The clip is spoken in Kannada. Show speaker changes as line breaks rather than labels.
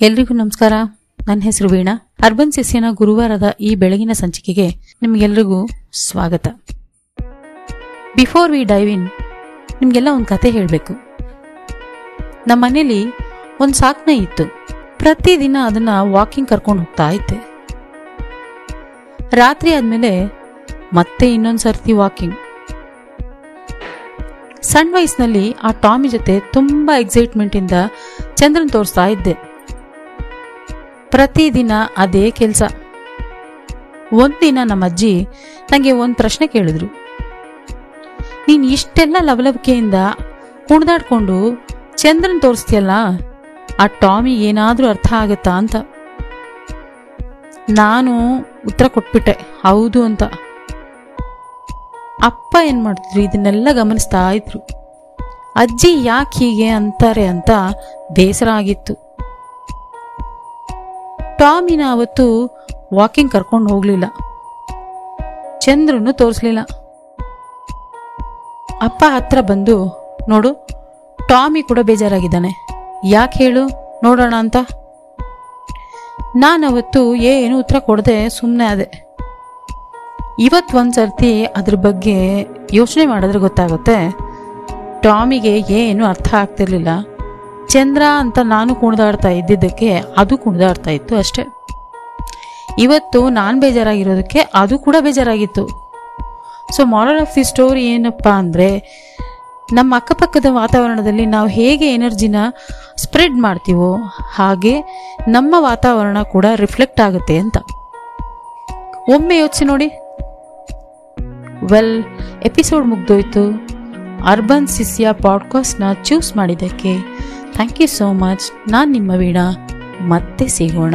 ಎಲ್ರಿಗೂ ನಮಸ್ಕಾರ. ನನ್ನ ಹೆಸರು ವೀಣಾ. ಅರ್ಬನ್ ಸಿಸ್ಯನ ಗುರುವಾರದ ಈ ಬೆಳಗಿನ ಸಂಚಿಕೆಗೆ ನಿಮಗೆಲ್ರಿಗೂ ಸ್ವಾಗತ. ಬಿಫೋರ್ ವಿ ಡೈವ್ ಇನ್, ನಿಮಗೆಲ್ಲ ಒಂದು ಕತೆ ಹೇಳಬೇಕು. ನಮ್ಮ ಮನೇಲಿ ಒಂದು ಸಾಕ್ನ ಇತ್ತು. ಪ್ರತಿದಿನ ಅದನ್ನ ವಾಕಿಂಗ್ ಕರ್ಕೊಂಡು ಹೋಗ್ತಾ ಇದ್ದೆ. ರಾತ್ರಿ ಆದಮೇಲೆ ಮತ್ತೆ ಇನ್ನೊಂದು ಸರ್ತಿ ವಾಕಿಂಗ್. ಸಣ್ಣ ವಯಸ್ಸಿನಲ್ಲಿ ಆ ಟಾಮಿ ಜೊತೆ ತುಂಬಾ ಎಕ್ಸೈಟ್ಮೆಂಟ್ ಇಂದ ಚಂದ್ರನ್ ತೋರಿಸ್ತಾ ಇದ್ದೆ. ಪ್ರತಿದಿನ ಅದೇ ಕೆಲಸ. ಒಂದಿನ ನಮ್ಮ ಅಜ್ಜಿ ನನಗೆ ಒಂದು ಪ್ರಶ್ನೆ ಕೇಳಿದ್ರು. ನೀನು ಇಷ್ಟೆಲ್ಲ ಲವಲವಿಕೆಯಿಂದ ಕುಣಿದಾಡ್ಕೊಂಡು ಚಂದ್ರನ್ ತೋರಿಸ್ತೀಯಲ್ಲ, ಆ ಟಾಮಿ ಏನಾದರೂ ಅರ್ಥ ಆಗುತ್ತಾ ಅಂತ. ನಾನು ಉತ್ತರ ಕೊಟ್ಬಿಟ್ಟೆ, ಹೌದು ಅಂತ. ಅಪ್ಪ ಏನು ಮಾಡ್ತಿದ್ರು, ಇದನ್ನೆಲ್ಲ ಗಮನಿಸ್ತಾ ಇದ್ರು. ಅಜ್ಜಿ ಯಾಕೆ ಹೀಗೆ ಅಂತಾರೆ ಅಂತ ಬೇಸರ ಆಗಿತ್ತು. ಟಾಮಿನ ಅವತ್ತು ವಾಕಿಂಗ್ ಕರ್ಕೊಂಡು ಹೋಗ್ಲಿಲ್ಲ. ಚಂದ್ರನು ತೋರಿಸ್ಲಿಲ್ಲ. ಅಪ್ಪ ಹತ್ರ ಬಂದು, ನೋಡು, ಟಾಮಿ ಕೂಡ ಬೇಜಾರಾಗಿದ್ದಾನೆ. ಯಾಕೆ ಹೇಳು? ನೋಡೋಣ ಅಂತ. ನಾನವತ್ತು ಏನು ಉತ್ತರ ಕೊಡದೆ ಸುಮ್ಮನೆ ಅದೆ ಇವತ್ತು ಒಂದ್ಸರ್ತಿ ಅದ್ರ ಬಗ್ಗೆ ಯೋಚನೆ ಮಾಡಿದ್ರೆ ಗೊತ್ತಾಗುತ್ತೆ. ಟಾಮಿಗೆ ಏನು ಅರ್ಥ ಆಗ್ತಿರ್ಲಿಲ್ಲ. ಚಂದ್ರ ಅಂತ ನಾನು ಕುಣಿದಾಡ್ತಾ ಇದ್ದಿದ್ದಕ್ಕೆ ಅದು ಕುಣಿದಾಡ್ತಾ ಇತ್ತು ಅಷ್ಟೆ. ಇವತ್ತು ನಾನು ಬೇಜಾರಾಗಿರೋದಕ್ಕೆ ಅದು ಕೂಡ ಬೇಜಾರಾಗಿತ್ತು. So moral of the story ಏನಪ್ಪ ಅಂದರೆ, ನಮ್ಮ ಅಕ್ಕಪಕ್ಕದ ವಾತಾವರಣದಲ್ಲಿ ನಾವು ಹೇಗೆ ಎನರ್ಜಿನ ಸ್ಪ್ರೆಡ್ ಮಾಡ್ತೀವೋ ಹಾಗೆ ನಮ್ಮ ವಾತಾವರಣ ಕೂಡ ರಿಫ್ಲೆಕ್ಟ್ ಆಗುತ್ತೆ ಅಂತ. ಒಮ್ಮೆ ಯೋಚಿಸಿ ನೋಡಿ. ವೆಲ್ ಎಪಿಸೋಡ್ ಮುಗ್ದೋಯ್ತು. ಅರ್ಬನ್ ಸಿಸಿಯಾ ಪಾಡ್ಕಾಸ್ಟ್ನ ಚೂಸ್ ಮಾಡಿದ್ದಕ್ಕೆ ಥ್ಯಾಂಕ್ ಯು ಸೋ ಮಚ್ ನಾನು ನಿಮ್ಮ ವೀಣಾ. ಮತ್ತೆ ಸಿಗೋಣ.